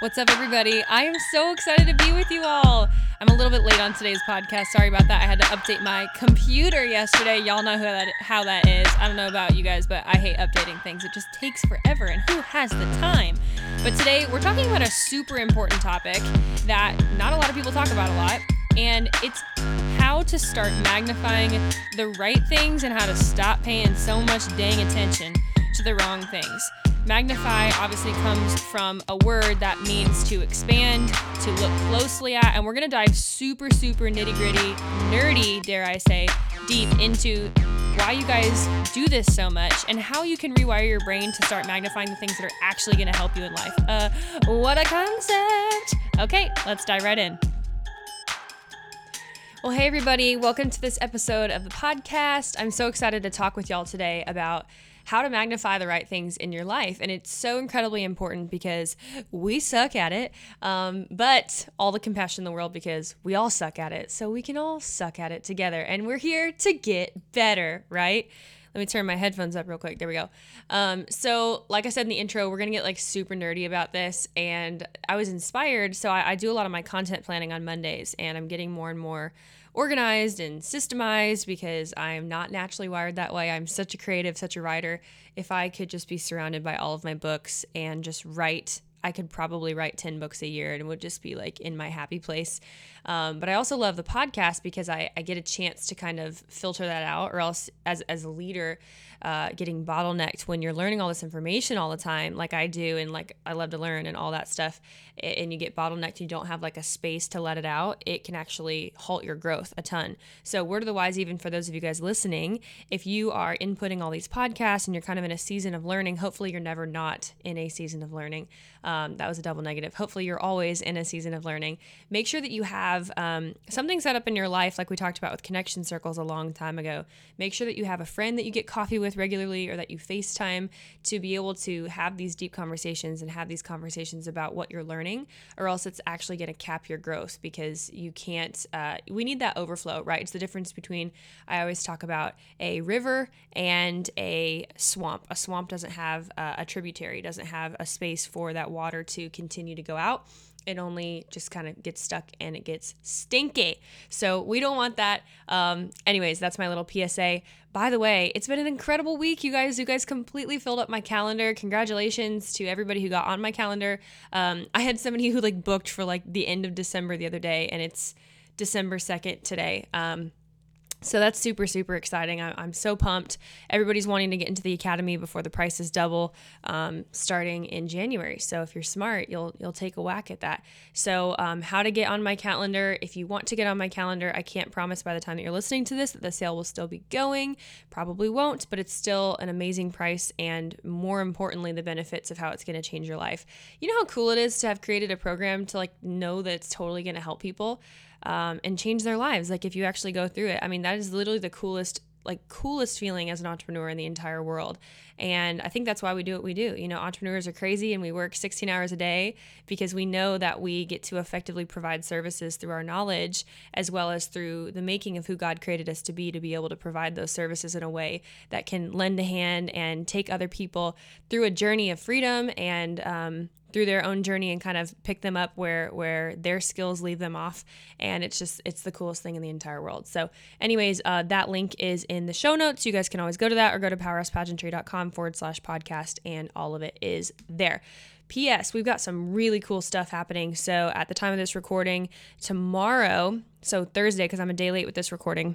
What's up, everybody? I am so excited to be with you all. I'm a little bit late on today's podcast. Sorry about that. I had to update my computer yesterday. Y'all know that, how that is. I don't know about you guys, but I hate updating things. It just takes forever, and who has the time? But today, we're talking about a super important topic that not a lot of people talk about a lot, and it's how to start magnifying the right things and how to stop paying so much dang attention to the wrong things. Magnify obviously comes from a word that means to expand, to look closely at, and we're gonna dive super, super nitty gritty, nerdy, dare I say, deep into why you guys do this so much and how you can rewire your brain to start magnifying the things that are actually gonna help you in life. Uh, what a concept! Okay, let's dive right in. Well, hey, everybody, welcome to this episode of the podcast. I'm so excited to talk with y'all today about how to magnify the right things in your life. And it's so incredibly important because we suck at it, um, but all the compassion in the world because we all suck at it. So we can all suck at it together. And we're here to get better, right? Let me turn my headphones up real quick. There we go. Um, so, like I said in the intro, we're gonna get like super nerdy about this, and I was inspired. So I, I do a lot of my content planning on Mondays, and I'm getting more and more organized and systemized because I'm not naturally wired that way. I'm such a creative, such a writer. If I could just be surrounded by all of my books and just write I could probably write 10 books a year and would just be like in my happy place. Um, but I also love the podcast because I, I get a chance to kind of filter that out, or else, as, as a leader, uh, getting bottlenecked when you're learning all this information all the time, like I do, and like I love to learn and all that stuff, and you get bottlenecked, you don't have like a space to let it out, it can actually halt your growth a ton. So, word of the wise, even for those of you guys listening, if you are inputting all these podcasts and you're kind of in a season of learning, hopefully you're never not in a season of learning. Um, that was a double negative. Hopefully you're always in a season of learning. Make sure that you have um, something set up in your life, like we talked about with connection circles a long time ago. Make sure that you have a friend that you get coffee with regularly or that you FaceTime to be able to have these deep conversations and have these conversations about what you're learning, or else it's actually going to cap your growth because you can't. Uh, we need that overflow, right? It's the difference between, I always talk about a river and a swamp. A swamp doesn't have uh, a tributary, doesn't have a space for that water to continue to go out it only just kind of gets stuck and it gets stinky. So we don't want that. Um, anyways, that's my little PSA. By the way, it's been an incredible week, you guys. You guys completely filled up my calendar. Congratulations to everybody who got on my calendar. Um, I had somebody who like booked for like the end of December the other day, and it's December 2nd today. Um, so that's super, super exciting. I, am so pumped. Everybody's wanting to get into the academy before the prices double, um, starting in January. So if you're smart, you'll you'll take a whack at that. So um, how to get on my calendar? If you want to get on my calendar, I can't promise by the time that you're listening to this that the sale will still be going. Probably won't, but it's still an amazing price, and more importantly, the benefits of how it's going to change your life. You know how cool it is to have created a program to like know that it's totally going to help people um, and change their lives. Like if you actually go through it, I mean, that is literally the coolest like coolest feeling as an entrepreneur in the entire world. And I think that's why we do what we do. You know, entrepreneurs are crazy and we work 16 hours a day because we know that we get to effectively provide services through our knowledge as well as through the making of who God created us to be to be able to provide those services in a way that can lend a hand and take other people through a journey of freedom and um, through their own journey and kind of pick them up where where their skills leave them off. And it's just it's the coolest thing in the entire world. So anyways uh, that link is in the show notes. You guys can always go to that or go to powerhousepageantry.com forward slash podcast and all of it is there. P.S. We've got some really cool stuff happening. So, at the time of this recording, tomorrow, so Thursday, because I'm a day late with this recording,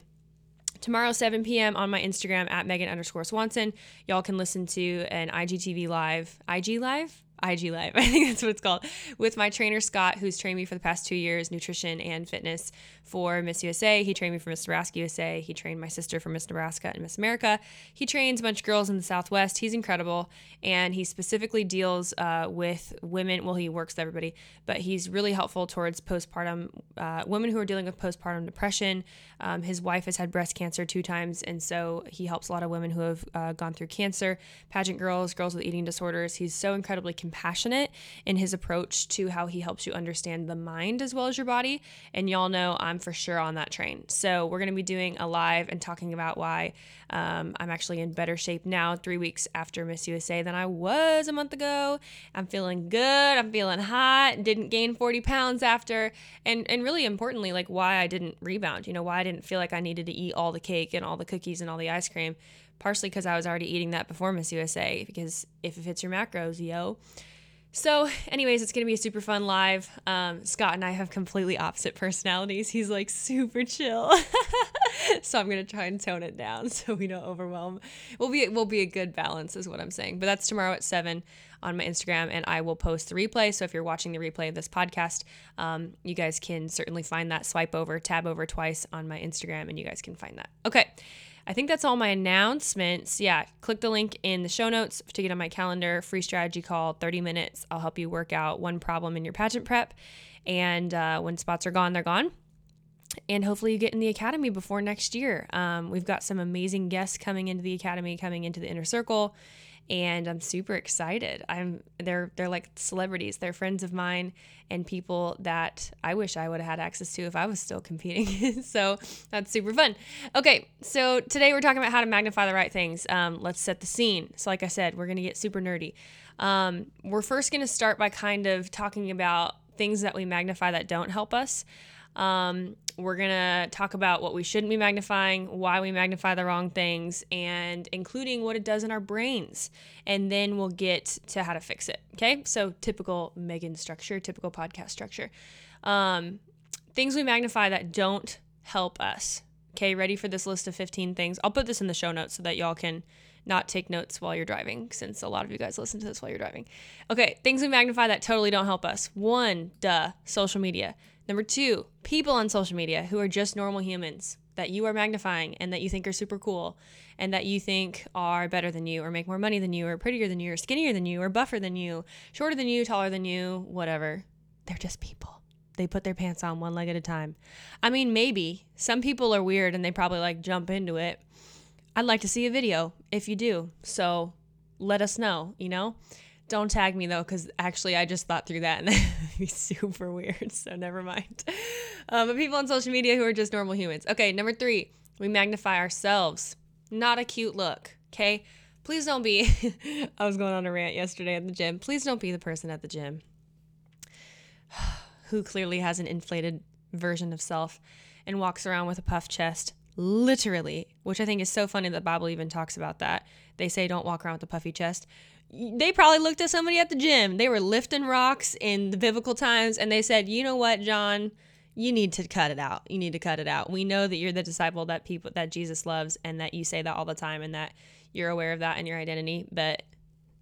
tomorrow 7 p.m on my instagram at megan underscore swanson. Y'all can listen to an igtv live ig live IG Live. I think that's what it's called. With my trainer Scott, who's trained me for the past two years, nutrition and fitness for Miss USA. He trained me for Miss Nebraska USA. He trained my sister for Miss Nebraska and Miss America. He trains a bunch of girls in the Southwest. He's incredible, and he specifically deals uh, with women. Well, he works with everybody, but he's really helpful towards postpartum uh, women who are dealing with postpartum depression. Um, his wife has had breast cancer two times, and so he helps a lot of women who have uh, gone through cancer. Pageant girls, girls with eating disorders. He's so incredibly compassionate in his approach to how he helps you understand the mind as well as your body. And y'all know I'm for sure on that train. So we're going to be doing a live and talking about why um, I'm actually in better shape now, three weeks after Miss USA, than I was a month ago. I'm feeling good. I'm feeling hot. Didn't gain 40 pounds after. And, and really importantly, like why I didn't rebound, you know, why I didn't feel like I needed to eat all the cake and all the cookies and all the ice cream partially because I was already eating that before Miss USA, because if it fits your macros, yo. So, anyways, it's gonna be a super fun live. Um, Scott and I have completely opposite personalities. He's like super chill, so I'm gonna try and tone it down so we don't overwhelm. We'll be we'll be a good balance, is what I'm saying. But that's tomorrow at seven on my Instagram, and I will post the replay. So if you're watching the replay of this podcast, um, you guys can certainly find that. Swipe over, tab over twice on my Instagram, and you guys can find that. Okay. I think that's all my announcements. Yeah, click the link in the show notes to get on my calendar. Free strategy call, 30 minutes. I'll help you work out one problem in your pageant prep. And uh, when spots are gone, they're gone. And hopefully, you get in the academy before next year. Um, we've got some amazing guests coming into the academy, coming into the inner circle and I'm super excited. I'm they're they're like celebrities. They're friends of mine and people that I wish I would have had access to if I was still competing. so that's super fun. Okay, so today we're talking about how to magnify the right things. Um, let's set the scene. So like I said, we're gonna get super nerdy. Um, we're first gonna start by kind of talking about things that we magnify that don't help us. Um, we're going to talk about what we shouldn't be magnifying, why we magnify the wrong things, and including what it does in our brains. And then we'll get to how to fix it. Okay. So, typical Megan structure, typical podcast structure. Um, things we magnify that don't help us. Okay. Ready for this list of 15 things? I'll put this in the show notes so that y'all can not take notes while you're driving, since a lot of you guys listen to this while you're driving. Okay. Things we magnify that totally don't help us. One, duh, social media. Number two, people on social media who are just normal humans that you are magnifying and that you think are super cool and that you think are better than you or make more money than you or prettier than you or skinnier than you or buffer than you, shorter than you, taller than you, whatever. They're just people. They put their pants on one leg at a time. I mean, maybe some people are weird and they probably like jump into it. I'd like to see a video if you do. So let us know, you know? Don't tag me though, because actually I just thought through that and it'd be super weird. So never mind. Um, but people on social media who are just normal humans. Okay, number three, we magnify ourselves. Not a cute look. Okay, please don't be. I was going on a rant yesterday at the gym. Please don't be the person at the gym who clearly has an inflated version of self and walks around with a puff chest literally, which I think is so funny that Bible even talks about that. They say don't walk around with a puffy chest they probably looked at somebody at the gym. They were lifting rocks in the biblical times and they said, "You know what, John? You need to cut it out. You need to cut it out. We know that you're the disciple that people that Jesus loves and that you say that all the time and that you're aware of that in your identity, but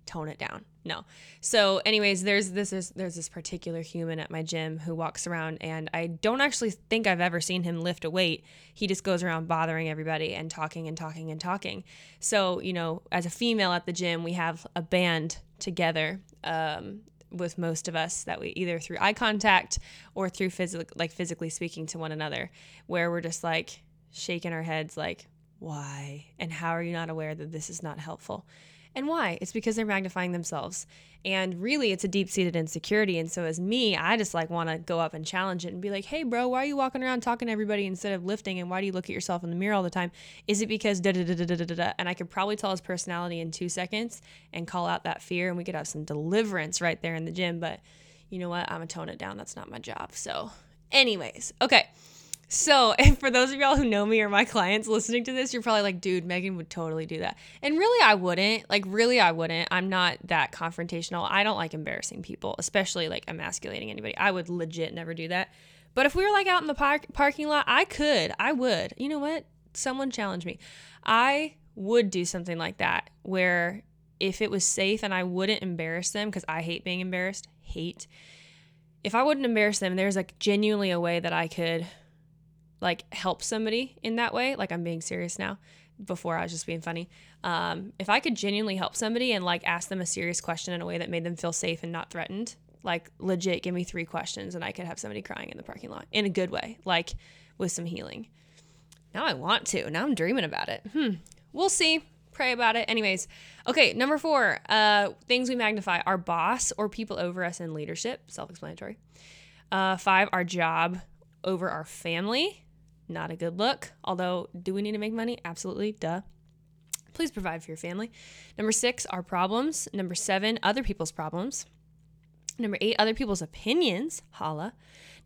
tone it down. No. So, anyways, there's this is there's this particular human at my gym who walks around, and I don't actually think I've ever seen him lift a weight. He just goes around bothering everybody and talking and talking and talking. So, you know, as a female at the gym, we have a band together. Um, with most of us that we either through eye contact or through physical like physically speaking to one another where we're just like shaking our heads like why and how are you not aware that this is not helpful and why? It's because they're magnifying themselves. And really, it's a deep seated insecurity. And so, as me, I just like want to go up and challenge it and be like, hey, bro, why are you walking around talking to everybody instead of lifting? And why do you look at yourself in the mirror all the time? Is it because da da da da da da da? And I could probably tell his personality in two seconds and call out that fear. And we could have some deliverance right there in the gym. But you know what? I'm going to tone it down. That's not my job. So, anyways, okay. So, and for those of y'all who know me or my clients listening to this, you're probably like, dude, Megan would totally do that. And really, I wouldn't. Like, really, I wouldn't. I'm not that confrontational. I don't like embarrassing people, especially like emasculating anybody. I would legit never do that. But if we were like out in the park, parking lot, I could. I would. You know what? Someone challenge me. I would do something like that where if it was safe and I wouldn't embarrass them because I hate being embarrassed, hate. If I wouldn't embarrass them, there's like genuinely a way that I could like help somebody in that way, like I'm being serious now. Before I was just being funny. Um, if I could genuinely help somebody and like ask them a serious question in a way that made them feel safe and not threatened, like legit, give me three questions and I could have somebody crying in the parking lot in a good way, like with some healing. Now I want to. Now I'm dreaming about it. Hmm. We'll see pray about it. Anyways, okay, number four, uh, things we magnify our boss or people over us in leadership, self explanatory. Uh, five, our job over our family. Not a good look. Although, do we need to make money? Absolutely. Duh. Please provide for your family. Number six, our problems. Number seven, other people's problems. Number eight, other people's opinions. Holla.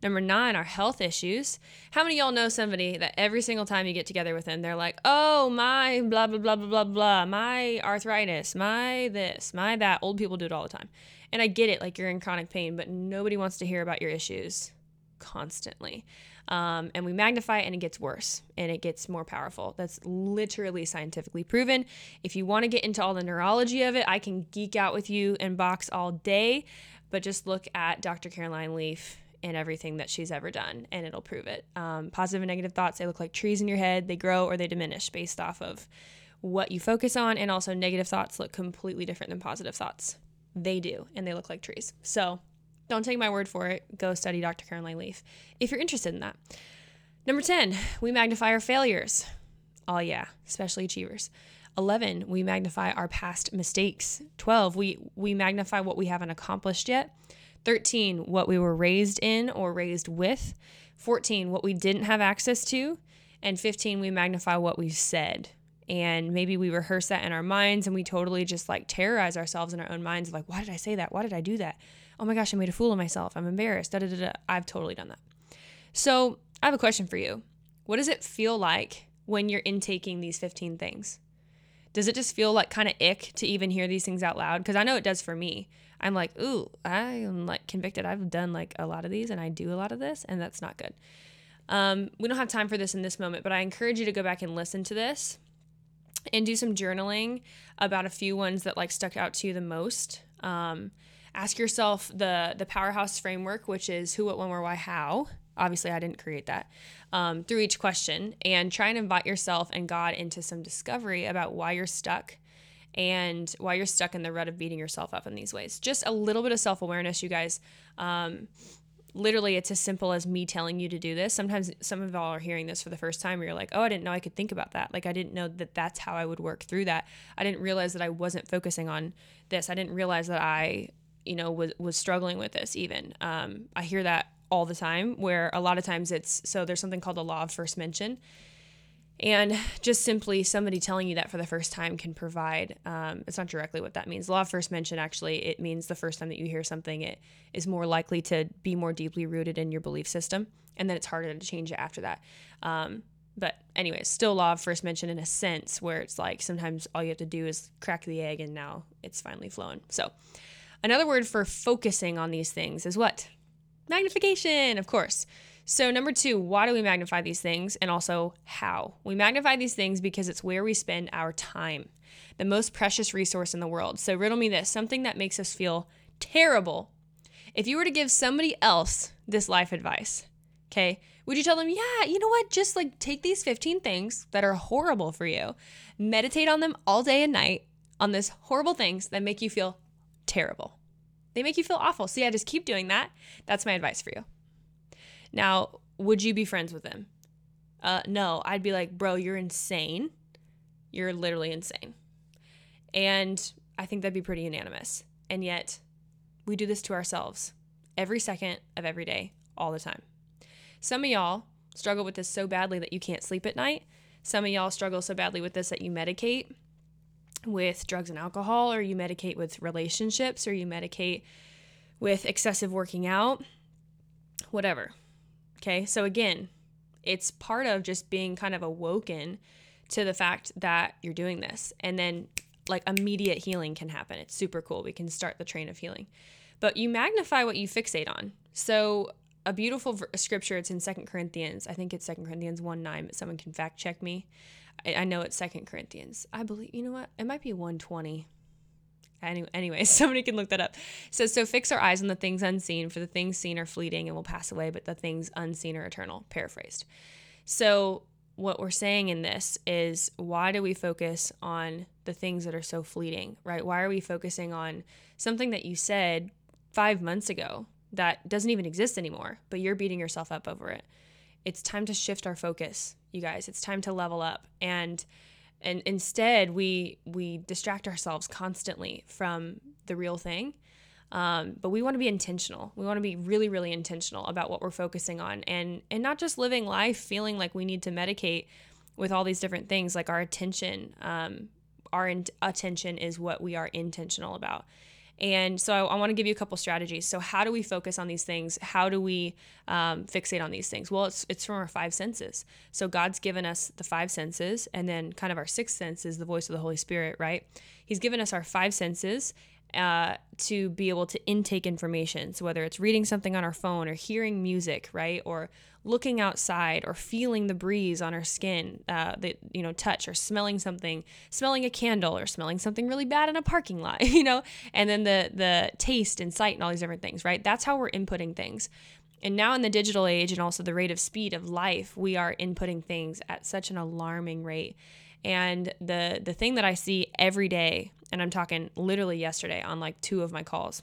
Number nine, our health issues. How many y'all know somebody that every single time you get together with them, they're like, oh, my blah, blah, blah, blah, blah, blah, my arthritis, my this, my that. Old people do it all the time. And I get it, like you're in chronic pain, but nobody wants to hear about your issues constantly. Um, and we magnify it and it gets worse and it gets more powerful. That's literally scientifically proven. If you want to get into all the neurology of it, I can geek out with you and box all day, but just look at Dr. Caroline Leaf and everything that she's ever done, and it'll prove it. Um, positive and negative thoughts, they look like trees in your head, they grow or they diminish based off of what you focus on, and also negative thoughts look completely different than positive thoughts. They do, and they look like trees. So don't take my word for it. Go study Dr. Caroline Leaf if you're interested in that. Number 10, we magnify our failures. Oh, yeah, especially achievers. 11, we magnify our past mistakes. 12, we, we magnify what we haven't accomplished yet. 13, what we were raised in or raised with. 14, what we didn't have access to. And 15, we magnify what we said. And maybe we rehearse that in our minds and we totally just like terrorize ourselves in our own minds like, why did I say that? Why did I do that? Oh my gosh, I made a fool of myself. I'm embarrassed. Da, da, da, da. I've totally done that. So I have a question for you. What does it feel like when you're intaking these 15 things? Does it just feel like kind of ick to even hear these things out loud? Because I know it does for me. I'm like, ooh, I'm like convicted. I've done like a lot of these and I do a lot of this, and that's not good. Um, we don't have time for this in this moment, but I encourage you to go back and listen to this and do some journaling about a few ones that like stuck out to you the most. Um, ask yourself the the powerhouse framework, which is who, what, when, where, why, how. Obviously, I didn't create that. Um, through each question, and try and invite yourself and God into some discovery about why you're stuck and why you're stuck in the rut of beating yourself up in these ways. Just a little bit of self awareness, you guys. Um, literally, it's as simple as me telling you to do this. Sometimes some of y'all are hearing this for the first time, you're like, oh, I didn't know I could think about that. Like, I didn't know that that's how I would work through that. I didn't realize that I wasn't focusing on this. I didn't realize that I, you know, was, was struggling with this even. Um, I hear that all the time, where a lot of times it's so there's something called the law of first mention and just simply somebody telling you that for the first time can provide, um, it's not directly what that means. Law of first mention actually, it means the first time that you hear something, it is more likely to be more deeply rooted in your belief system. And then it's harder to change it after that. Um, but, anyways, still law of first mention in a sense where it's like sometimes all you have to do is crack the egg and now it's finally flowing. So, another word for focusing on these things is what? Magnification, of course. So, number two, why do we magnify these things? And also, how? We magnify these things because it's where we spend our time, the most precious resource in the world. So, riddle me this something that makes us feel terrible. If you were to give somebody else this life advice, okay, would you tell them, yeah, you know what? Just like take these 15 things that are horrible for you, meditate on them all day and night on these horrible things that make you feel terrible. They make you feel awful. So, yeah, just keep doing that. That's my advice for you. Now, would you be friends with them? Uh, no, I'd be like, bro, you're insane. You're literally insane. And I think that'd be pretty unanimous. And yet, we do this to ourselves every second of every day, all the time. Some of y'all struggle with this so badly that you can't sleep at night. Some of y'all struggle so badly with this that you medicate with drugs and alcohol, or you medicate with relationships, or you medicate with excessive working out, whatever. Okay. So again, it's part of just being kind of awoken to the fact that you're doing this. And then like immediate healing can happen. It's super cool. We can start the train of healing. But you magnify what you fixate on. So a beautiful scripture, it's in Second Corinthians. I think it's Second Corinthians 1 9, but someone can fact check me. I, I know it's Second Corinthians. I believe, you know what? It might be 120. Anyway, anyway, somebody can look that up. So, so fix our eyes on the things unseen, for the things seen are fleeting and will pass away, but the things unseen are eternal. Paraphrased. So, what we're saying in this is why do we focus on the things that are so fleeting, right? Why are we focusing on something that you said five months ago that doesn't even exist anymore, but you're beating yourself up over it? It's time to shift our focus, you guys. It's time to level up. And and instead we we distract ourselves constantly from the real thing um, but we want to be intentional we want to be really really intentional about what we're focusing on and and not just living life feeling like we need to medicate with all these different things like our attention um, our in- attention is what we are intentional about and so I, I want to give you a couple strategies. So how do we focus on these things? How do we um, fixate on these things? Well, it's it's from our five senses. So God's given us the five senses, and then kind of our sixth sense is the voice of the Holy Spirit, right? He's given us our five senses, uh, to be able to intake information. So whether it's reading something on our phone or hearing music, right, or looking outside or feeling the breeze on our skin, uh, the you know touch or smelling something, smelling a candle or smelling something really bad in a parking lot, you know, and then the the taste and sight and all these different things, right? That's how we're inputting things. And now in the digital age and also the rate of speed of life, we are inputting things at such an alarming rate. And the the thing that I see every day, and I'm talking literally yesterday on like two of my calls,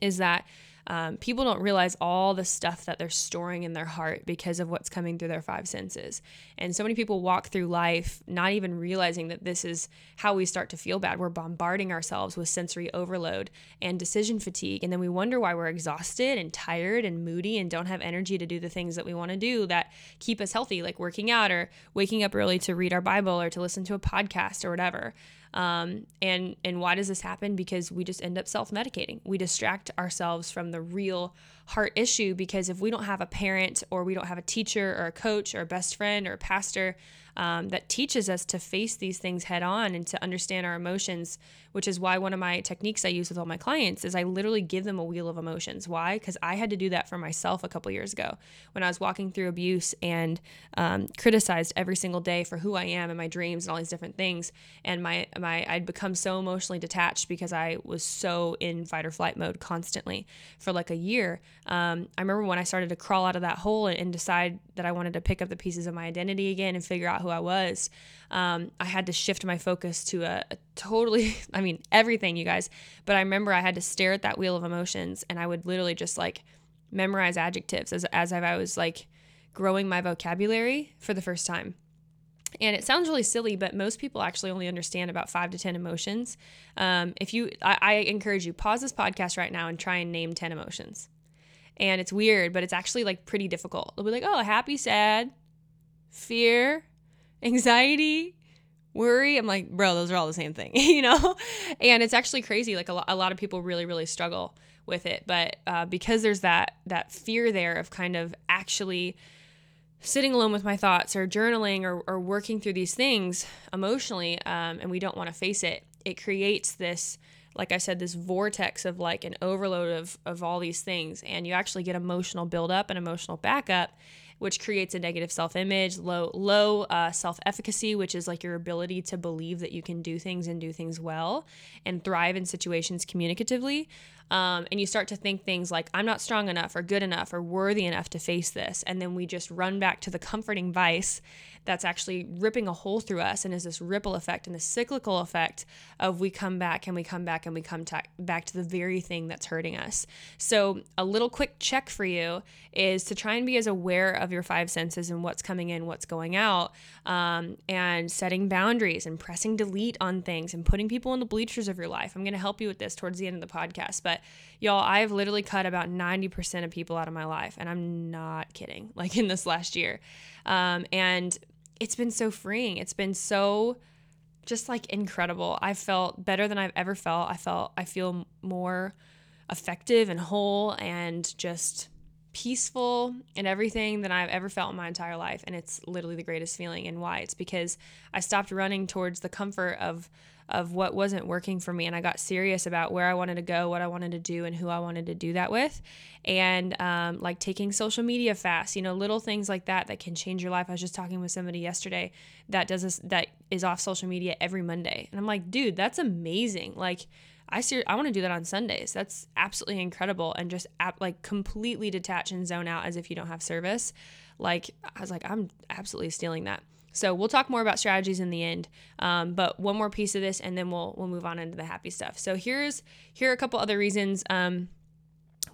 is that um, people don't realize all the stuff that they're storing in their heart because of what's coming through their five senses. And so many people walk through life not even realizing that this is how we start to feel bad. We're bombarding ourselves with sensory overload and decision fatigue. And then we wonder why we're exhausted and tired and moody and don't have energy to do the things that we want to do that keep us healthy, like working out or waking up early to read our Bible or to listen to a podcast or whatever. Um, and and why does this happen? Because we just end up self medicating. We distract ourselves from the real heart issue because if we don't have a parent or we don't have a teacher or a coach or a best friend or a pastor um, that teaches us to face these things head on and to understand our emotions which is why one of my techniques i use with all my clients is i literally give them a wheel of emotions. Why? Because i had to do that for myself a couple years ago when i was walking through abuse and um, criticized every single day for who i am and my dreams and all these different things. And my my i'd become so emotionally detached because i was so in fight or flight mode constantly for like a year um, I remember when I started to crawl out of that hole and, decide that I wanted to pick up the pieces of my identity again and figure out who I was. Um, I had to shift my focus to a, a, totally, I mean, everything, you guys. But I remember I had to stare at that wheel of emotions and I would literally just like memorize adjectives as, as I was like growing my vocabulary for the first time. And it sounds really silly, but most people actually only understand about five to 10 emotions. Um, if you, I, I encourage you, pause this podcast right now and try and name 10 emotions and it's weird, but it's actually like pretty difficult. They'll be like, oh, happy, sad, fear, anxiety, worry. I'm like, bro, those are all the same thing, you know? And it's actually crazy. Like a, lo- a lot of people really, really struggle with it. But uh, because there's that that fear there of kind of actually sitting alone with my thoughts or journaling or, or working through these things emotionally, um, and we don't want to face it, it creates this like I said, this vortex of like an overload of, of all these things. And you actually get emotional buildup and emotional backup, which creates a negative self image, low, low uh, self efficacy, which is like your ability to believe that you can do things and do things well and thrive in situations communicatively. Um, and you start to think things like, I'm not strong enough or good enough or worthy enough to face this. And then we just run back to the comforting vice that's actually ripping a hole through us and is this ripple effect and the cyclical effect of we come back and we come back and we come ta- back to the very thing that's hurting us. So, a little quick check for you is to try and be as aware of your five senses and what's coming in, what's going out, um, and setting boundaries and pressing delete on things and putting people in the bleachers of your life. I'm going to help you with this towards the end of the podcast. But, y'all, I've literally cut about 90% of people out of my life, and I'm not kidding, like in this last year. Um, and it's been so freeing. It's been so just like incredible. I felt better than I've ever felt. I felt I feel more effective and whole and just peaceful and everything than I've ever felt in my entire life. And it's literally the greatest feeling. And why? It's because I stopped running towards the comfort of of what wasn't working for me and i got serious about where i wanted to go what i wanted to do and who i wanted to do that with and um, like taking social media fast you know little things like that that can change your life i was just talking with somebody yesterday that does this that is off social media every monday and i'm like dude that's amazing like I ser- I want to do that on Sundays. That's absolutely incredible and just ap- like completely detach and zone out as if you don't have service. Like I was like I'm absolutely stealing that. So we'll talk more about strategies in the end. Um, but one more piece of this, and then we'll we'll move on into the happy stuff. So here's here are a couple other reasons um,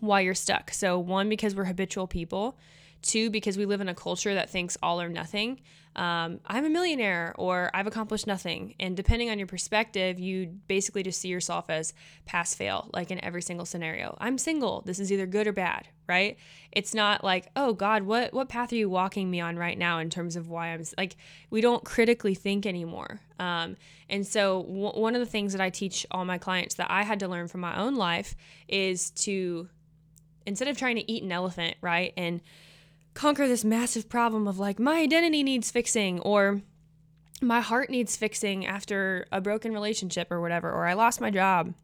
why you're stuck. So one because we're habitual people. Two, because we live in a culture that thinks all or nothing. Um, I'm a millionaire or I've accomplished nothing. And depending on your perspective, you basically just see yourself as pass fail, like in every single scenario. I'm single. This is either good or bad, right? It's not like, oh God, what what path are you walking me on right now in terms of why I'm like we don't critically think anymore. Um, and so w- one of the things that I teach all my clients that I had to learn from my own life is to instead of trying to eat an elephant, right, and conquer this massive problem of like my identity needs fixing or my heart needs fixing after a broken relationship or whatever, or I lost my job.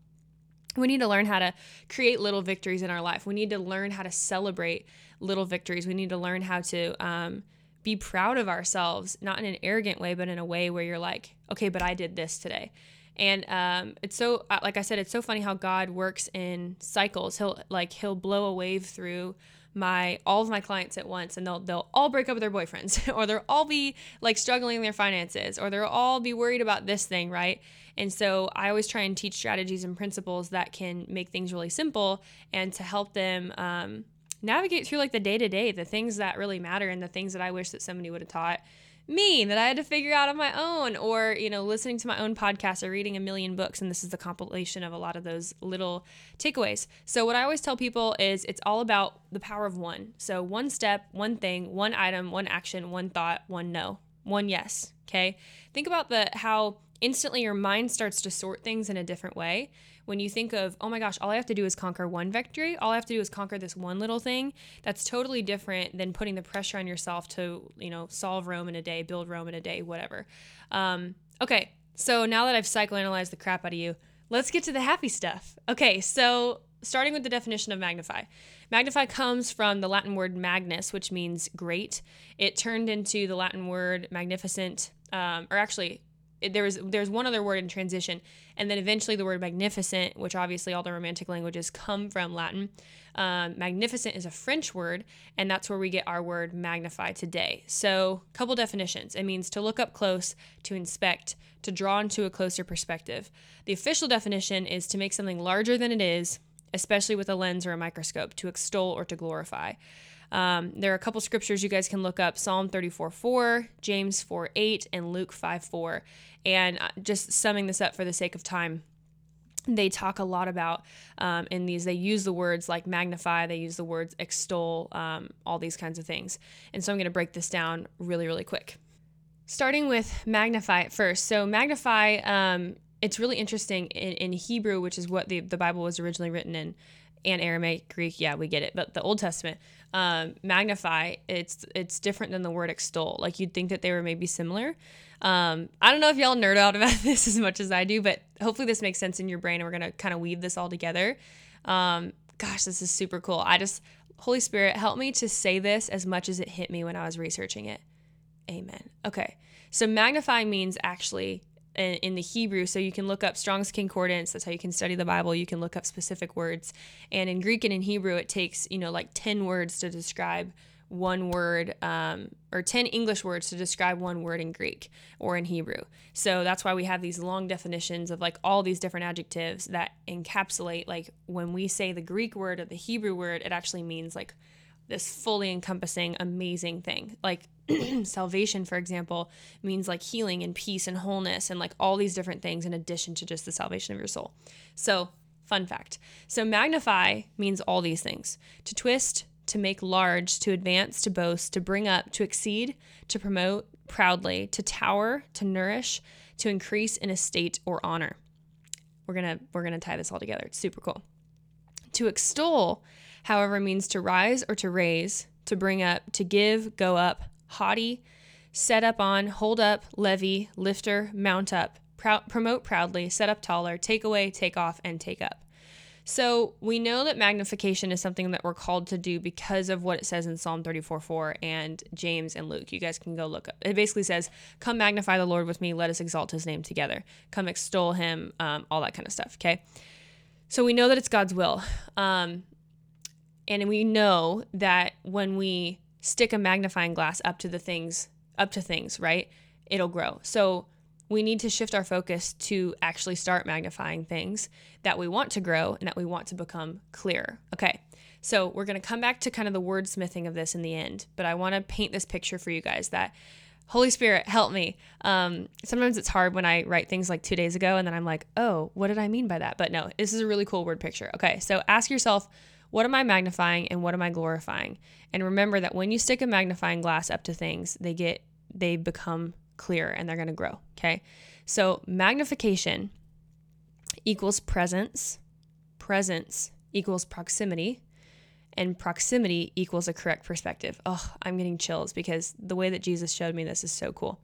We need to learn how to create little victories in our life. We need to learn how to celebrate little victories. We need to learn how to um, be proud of ourselves, not in an arrogant way, but in a way where you're like, okay, but I did this today. And um, it's so, uh, like I said, it's so funny how God works in cycles. He'll like he'll blow a wave through my all of my clients at once and they'll they'll all break up with their boyfriends or they'll all be like struggling in their finances or they'll all be worried about this thing, right? And so I always try and teach strategies and principles that can make things really simple and to help them um, navigate through like the day to day, the things that really matter and the things that I wish that somebody would have taught me that I had to figure out on my own, or, you know, listening to my own podcast or reading a million books. And this is the compilation of a lot of those little takeaways. So, what I always tell people is it's all about the power of one. So, one step, one thing, one item, one action, one thought, one no, one yes. Okay. Think about the how instantly your mind starts to sort things in a different way when you think of, oh my gosh, all I have to do is conquer one victory, all I have to do is conquer this one little thing, that's totally different than putting the pressure on yourself to, you know, solve Rome in a day, build Rome in a day, whatever. Um, okay, so now that I've psychoanalyzed the crap out of you, let's get to the happy stuff. Okay, so starting with the definition of magnify. Magnify comes from the Latin word magnus, which means great. It turned into the Latin word magnificent, um, or actually, there was there's one other word in transition, and then eventually the word magnificent, which obviously all the romantic languages come from Latin. Um, magnificent is a French word, and that's where we get our word magnify today. So, couple definitions. It means to look up close, to inspect, to draw into a closer perspective. The official definition is to make something larger than it is, especially with a lens or a microscope, to extol or to glorify. Um, there are a couple scriptures you guys can look up Psalm 34 4, James 4 8, and Luke 5 4. And uh, just summing this up for the sake of time, they talk a lot about um, in these they use the words like magnify they use the words extol um, all these kinds of things and so i'm going to break this down really really quick starting with magnify at first so magnify um, it's really interesting in, in hebrew which is what the, the bible was originally written in and aramaic greek yeah we get it but the old testament um, magnify it's it's different than the word extol like you'd think that they were maybe similar um, I don't know if y'all nerd out about this as much as I do, but hopefully this makes sense in your brain and we're to kind of weave this all together. Um, gosh, this is super cool. I just, Holy Spirit, help me to say this as much as it hit me when I was researching it. Amen. Okay. So magnify means actually in, the Hebrew. So you can look up Strong's Concordance. That's how you can study the Bible. You can look up specific words. And in Greek and in Hebrew, it takes, you know, like 10 words to describe one word um, or 10 English words to describe one word in Greek or in Hebrew. So that's why we have these long definitions of like all these different adjectives that encapsulate, like when we say the Greek word or the Hebrew word, it actually means like this fully encompassing, amazing thing. Like salvation, for example, means like healing and peace and wholeness and like all these different things in addition to just the salvation of your soul. So, fun fact. So, magnify means all these things to twist, to make large, to advance, to boast, to bring up, to exceed, to promote proudly, to tower, to nourish, to increase in estate or honor. We're going to we're going to tie this all together. It's super cool. To extol, however, means to rise or to raise, to bring up, to give, go up, haughty, set up on, hold up, levy, lifter, mount up, promote proudly, set up taller, take away, take off, and take up. So we know that magnification is something that we're called to do because of what it says in Psalm 34 4 and James and Luke. You guys can go look up. It basically says, Come magnify the Lord with me, let us exalt his name together. Come extol him, um, all that kind of stuff. Okay. So we know that it's God's will. Um, and we know that when we stick a magnifying glass up to the things, up to things, right, it'll grow. So we need to shift our focus to actually start magnifying things that we want to grow and that we want to become clear. Okay, So we're going to come back to kind of the wordsmithing of this in the end, but I want to paint this picture for you guys that Holy Spirit, help me. Um, sometimes it's hard when I write things like two days ago and then I'm like, oh, what did I mean by that? But no, this is a really cool word picture. Okay, so ask yourself, what am I magnifying and what am I glorifying? And remember that when you stick a magnifying glass up to things, they get they become clear and they're going to grow, okay? So magnification equals presence, presence equals proximity, and proximity equals a correct perspective. Oh, I'm getting chills because the way that Jesus showed me this is so cool.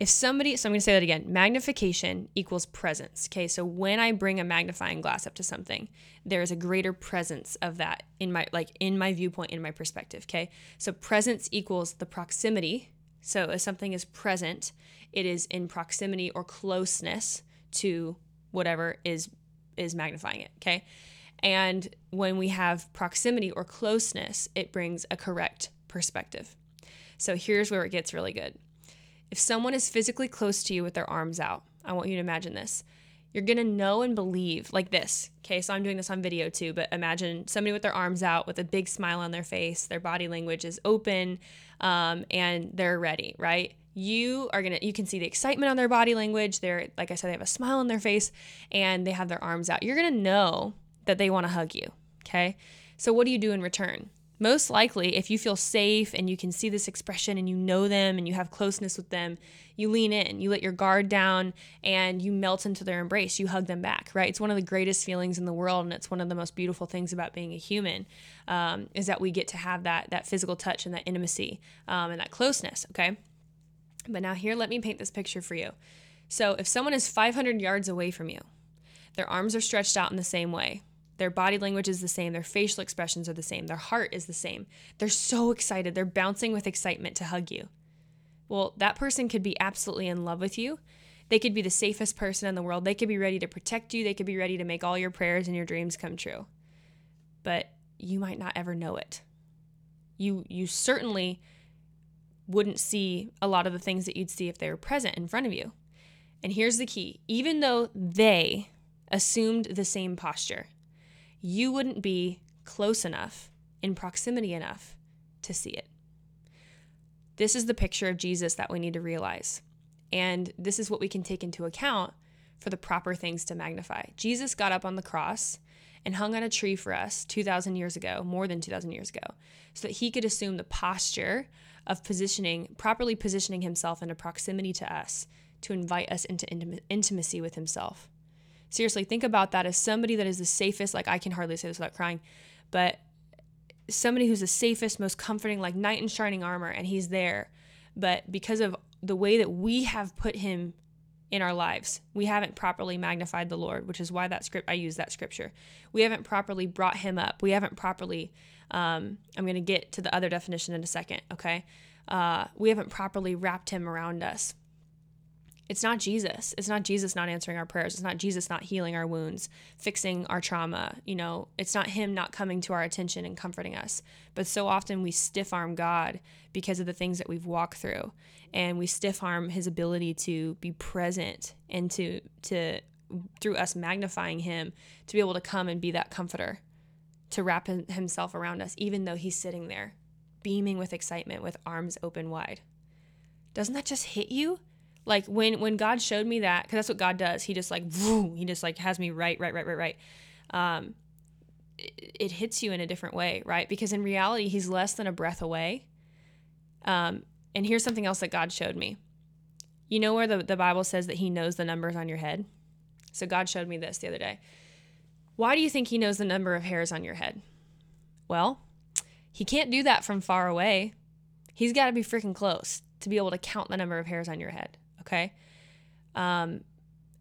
If somebody, so I'm going to say that again magnification equals presence. Okay, so when I bring a magnifying glass up to something, there is a greater presence of that in my, like in my viewpoint, in my perspective. Okay, so presence equals the proximity. So if something is present, it is in proximity or closeness to whatever is is magnifying it. Okay, and when we have proximity or closeness, it brings a correct perspective. So here's where it gets really good. If someone is physically close to you with their arms out, I want you to imagine this. You're gonna know and believe like this. Okay, so I'm doing this on video too, but imagine somebody with their arms out with a big smile on their face, their body language is open, um, and they're ready, right? You are gonna, you can see the excitement on their body language. They're, like I said, they have a smile on their face and they have their arms out. You're gonna know that they wanna hug you. Okay, so what do you do in return? Most likely, if you feel safe and you can see this expression and you know them and you have closeness with them, you lean in, you let your guard down, and you melt into their embrace. You hug them back, right? It's one of the greatest feelings in the world, and it's one of the most beautiful things about being a human um, is that we get to have that that physical touch and that intimacy um, and that closeness. Okay, but now here, let me paint this picture for you. So if someone is 500 yards away from you, their arms are stretched out in the same way their body language is the same. Their facial expressions are the same. Their heart is the same. They're so excited. They're bouncing with excitement to hug you. Well, that person could be absolutely in love with you. They could be the safest person in the world. They could be ready to protect you. They could be ready to make all your prayers and your dreams come true. But you might not ever know it. You you certainly wouldn't see a lot of the things that you'd see if they were present in front of you. And here's the key even though they assumed the same posture, you wouldn't be close enough, in proximity enough to see it. This is the picture of Jesus that we need to realize. And this is what we can take into account for the proper things to magnify. Jesus got up on the cross and hung on a tree for us 2,000 years ago, more than 2,000 years ago, so that he could assume the posture of positioning, properly positioning himself into proximity to us to invite us into intimacy with himself. Seriously, think about that as somebody that is the safest, like I can hardly say this without crying, but somebody who's the safest, most comforting, like knight in shining armor, and he's there. But because of the way that we have put him in our lives, we haven't properly magnified the Lord, which is why that script I use that scripture. We haven't properly brought him up. We haven't properly. Um, I'm going to get to the other definition in a second. Okay, uh, we haven't properly wrapped him around us. It's not Jesus. It's not Jesus not answering our prayers. It's not Jesus not healing our wounds, fixing our trauma. You know, it's not Him not coming to our attention and comforting us. But so often we stiff arm God because of the things that we've walked through. And we stiff arm His ability to be present and to, to, through us magnifying Him, to be able to come and be that comforter, to wrap Himself around us, even though He's sitting there, beaming with excitement with arms open wide. Doesn't that just hit you? Like when when God showed me that, because that's what God does. He just like vroom, he just like has me right, right, right, right, right. Um, it, it hits you in a different way, right? Because in reality, He's less than a breath away. Um, and here's something else that God showed me. You know where the, the Bible says that He knows the numbers on your head? So God showed me this the other day. Why do you think He knows the number of hairs on your head? Well, He can't do that from far away. He's got to be freaking close to be able to count the number of hairs on your head. Okay. Um,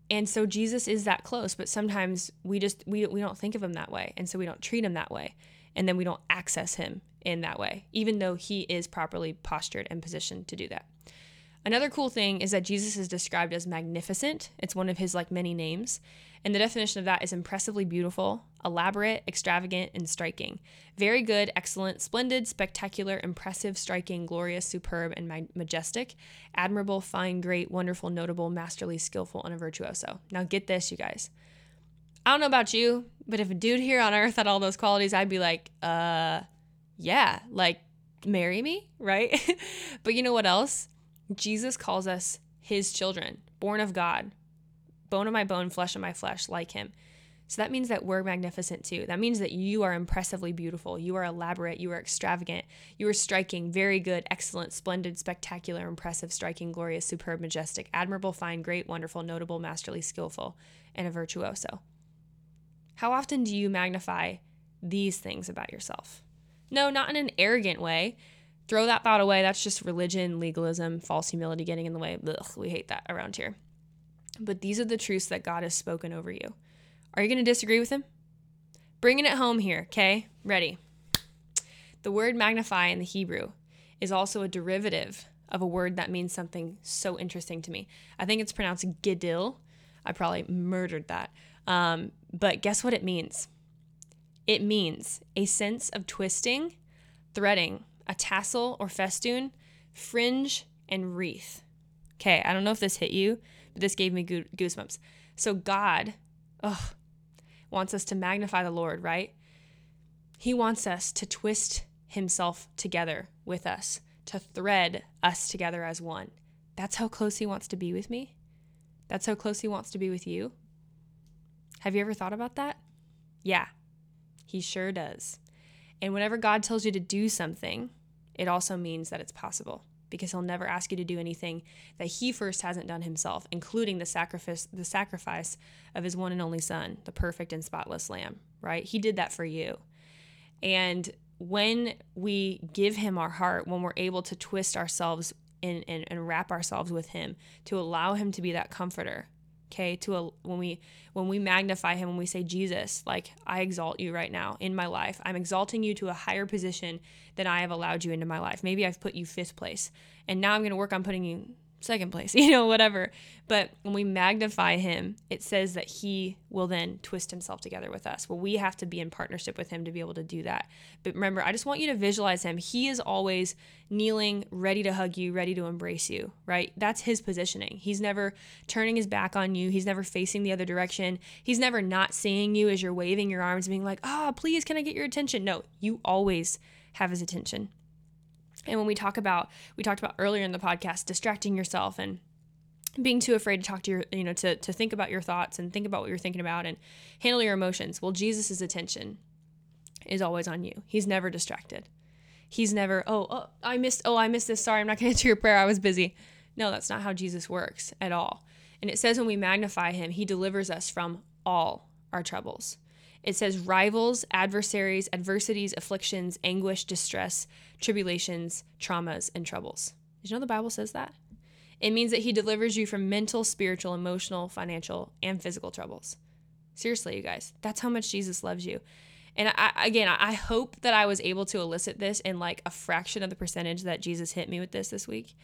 and so Jesus is that close, but sometimes we just we we don't think of him that way, and so we don't treat him that way, and then we don't access him in that way, even though he is properly postured and positioned to do that. Another cool thing is that Jesus is described as magnificent. It's one of his like many names. And the definition of that is impressively beautiful, elaborate, extravagant, and striking. Very good, excellent, splendid, spectacular, impressive, striking, glorious, superb, and majestic. Admirable, fine, great, wonderful, notable, masterly, skillful, and a virtuoso. Now get this, you guys. I don't know about you, but if a dude here on earth had all those qualities, I'd be like, uh, yeah, like marry me, right? but you know what else? Jesus calls us his children, born of God, bone of my bone, flesh of my flesh, like him. So that means that we're magnificent too. That means that you are impressively beautiful. You are elaborate. You are extravagant. You are striking, very good, excellent, splendid, spectacular, impressive, striking, glorious, superb, majestic, admirable, fine, great, wonderful, notable, masterly, skillful, and a virtuoso. How often do you magnify these things about yourself? No, not in an arrogant way. Throw that thought away. That's just religion, legalism, false humility getting in the way. Ugh, we hate that around here. But these are the truths that God has spoken over you. Are you going to disagree with him? Bringing it home here, okay? Ready. The word magnify in the Hebrew is also a derivative of a word that means something so interesting to me. I think it's pronounced gedil. I probably murdered that. Um, but guess what it means? It means a sense of twisting, threading, a tassel or festoon, fringe, and wreath. Okay, I don't know if this hit you, but this gave me goosebumps. So God, ugh, wants us to magnify the Lord, right? He wants us to twist himself together with us, to thread us together as one. That's how close he wants to be with me. That's how close he wants to be with you. Have you ever thought about that? Yeah, he sure does. And whenever God tells you to do something, it also means that it's possible because he'll never ask you to do anything that he first hasn't done himself, including the sacrifice the sacrifice of his one and only son, the perfect and spotless lamb, right? He did that for you. And when we give him our heart, when we're able to twist ourselves and, and, and wrap ourselves with him, to allow him to be that comforter, okay to a, when we when we magnify him when we say jesus like i exalt you right now in my life. I'm exalting you to a higher position than i have allowed you into my life. Maybe i've put you fifth place. And now i'm going to work on putting you second place, you know, whatever. But when we magnify him, it says that he will then twist himself together with us. Well, we have to be in partnership with him to be able to do that. But remember, I just want you to visualize him. He is always kneeling, ready to hug you, ready to embrace you, right? That's his positioning. He's never turning his back on you, he's never facing the other direction. He's never not seeing you as you're waving your arms, being like, ah, oh, please, can I get your attention? No, you always have his attention. And when we talk about, we talked about earlier in the podcast, distracting yourself and being too afraid to talk to your, you know, to, to think about your thoughts and think about what you're thinking about and handle your emotions. Well, Jesus' attention is always on you. He's never distracted. He's never, oh, oh, I missed, oh, I missed this. Sorry, I'm not going to answer your prayer. I was busy. No, that's not how Jesus works at all. And it says when we magnify him, he delivers us from all our troubles. It says rivals, adversaries, adversities, afflictions, anguish, distress, tribulations, traumas, and troubles. Did you know the Bible says that? It means that He delivers you from mental, spiritual, emotional, financial, and physical troubles. Seriously, you guys, that's how much Jesus loves you. And I, again, I hope that I was able to elicit this in like a fraction of the percentage that Jesus hit me with this this week.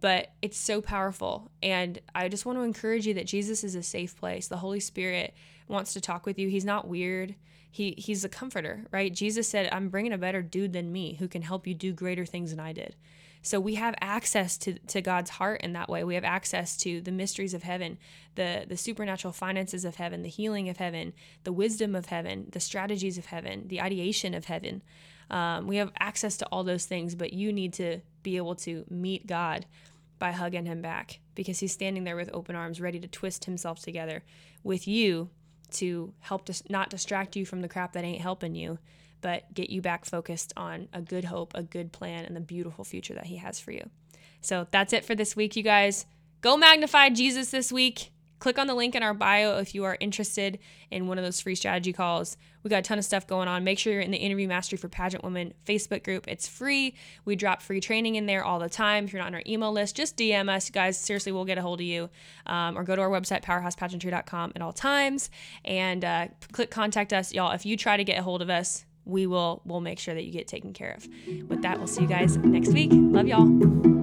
But it's so powerful. And I just want to encourage you that Jesus is a safe place. The Holy Spirit wants to talk with you. He's not weird. He he's a comforter, right? Jesus said, "I'm bringing a better dude than me who can help you do greater things than I did." So we have access to, to God's heart in that way. We have access to the mysteries of heaven, the, the supernatural finances of heaven, the healing of heaven, the wisdom of heaven, the strategies of heaven, the ideation of heaven. Um, we have access to all those things, but you need to be able to meet God by hugging him back because he's standing there with open arms, ready to twist himself together with you to help to not distract you from the crap that ain't helping you, but get you back focused on a good hope, a good plan, and the beautiful future that He has for you. So that's it for this week, you guys. Go magnify Jesus this week. Click on the link in our bio if you are interested in one of those free strategy calls. We got a ton of stuff going on. Make sure you're in the Interview Mastery for Pageant Women Facebook group. It's free. We drop free training in there all the time. If you're not on our email list, just DM us, guys. Seriously, we'll get a hold of you. Um, or go to our website, powerhousepageantry.com at all times, and uh, click contact us, y'all. If you try to get a hold of us, we will we'll make sure that you get taken care of. With that, we'll see you guys next week. Love y'all.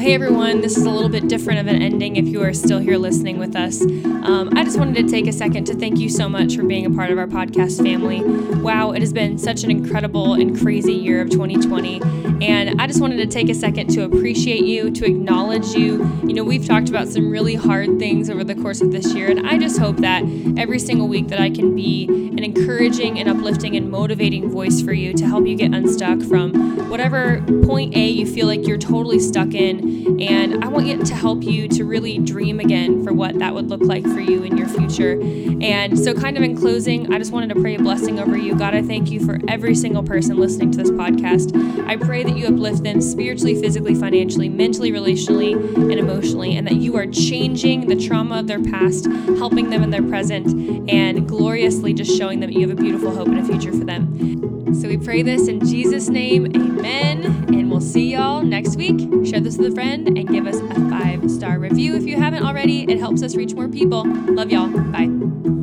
Hey everyone, this is a little bit different of an ending if you are still here listening with us. Um, I just wanted to take a second to thank you so much for being a part of our podcast family. Wow, it has been such an incredible and crazy year of 2020. And I just wanted to take a second to appreciate you, to acknowledge you. You know, we've talked about some really hard things over the course of this year, and I just hope that every single week that I can be an encouraging and uplifting and motivating voice for you to help you get unstuck from whatever point A you feel like you're totally stuck in. And I want you to help you to really dream again for what that would look like for you in your future. And so, kind of in closing, I just wanted to pray a blessing over you. God, I thank you for every single person listening to this podcast. I pray that you uplift them spiritually, physically, financially, mentally, relationally, and emotionally, and that you are changing the trauma of their past, helping them in their present, and gloriously just showing them you have a beautiful hope and a future for them. So we pray this in Jesus' name, amen. And we'll see y'all next week. Share this with a friend and give us a five star review if you haven't already. It helps us reach more people. Love y'all. Bye.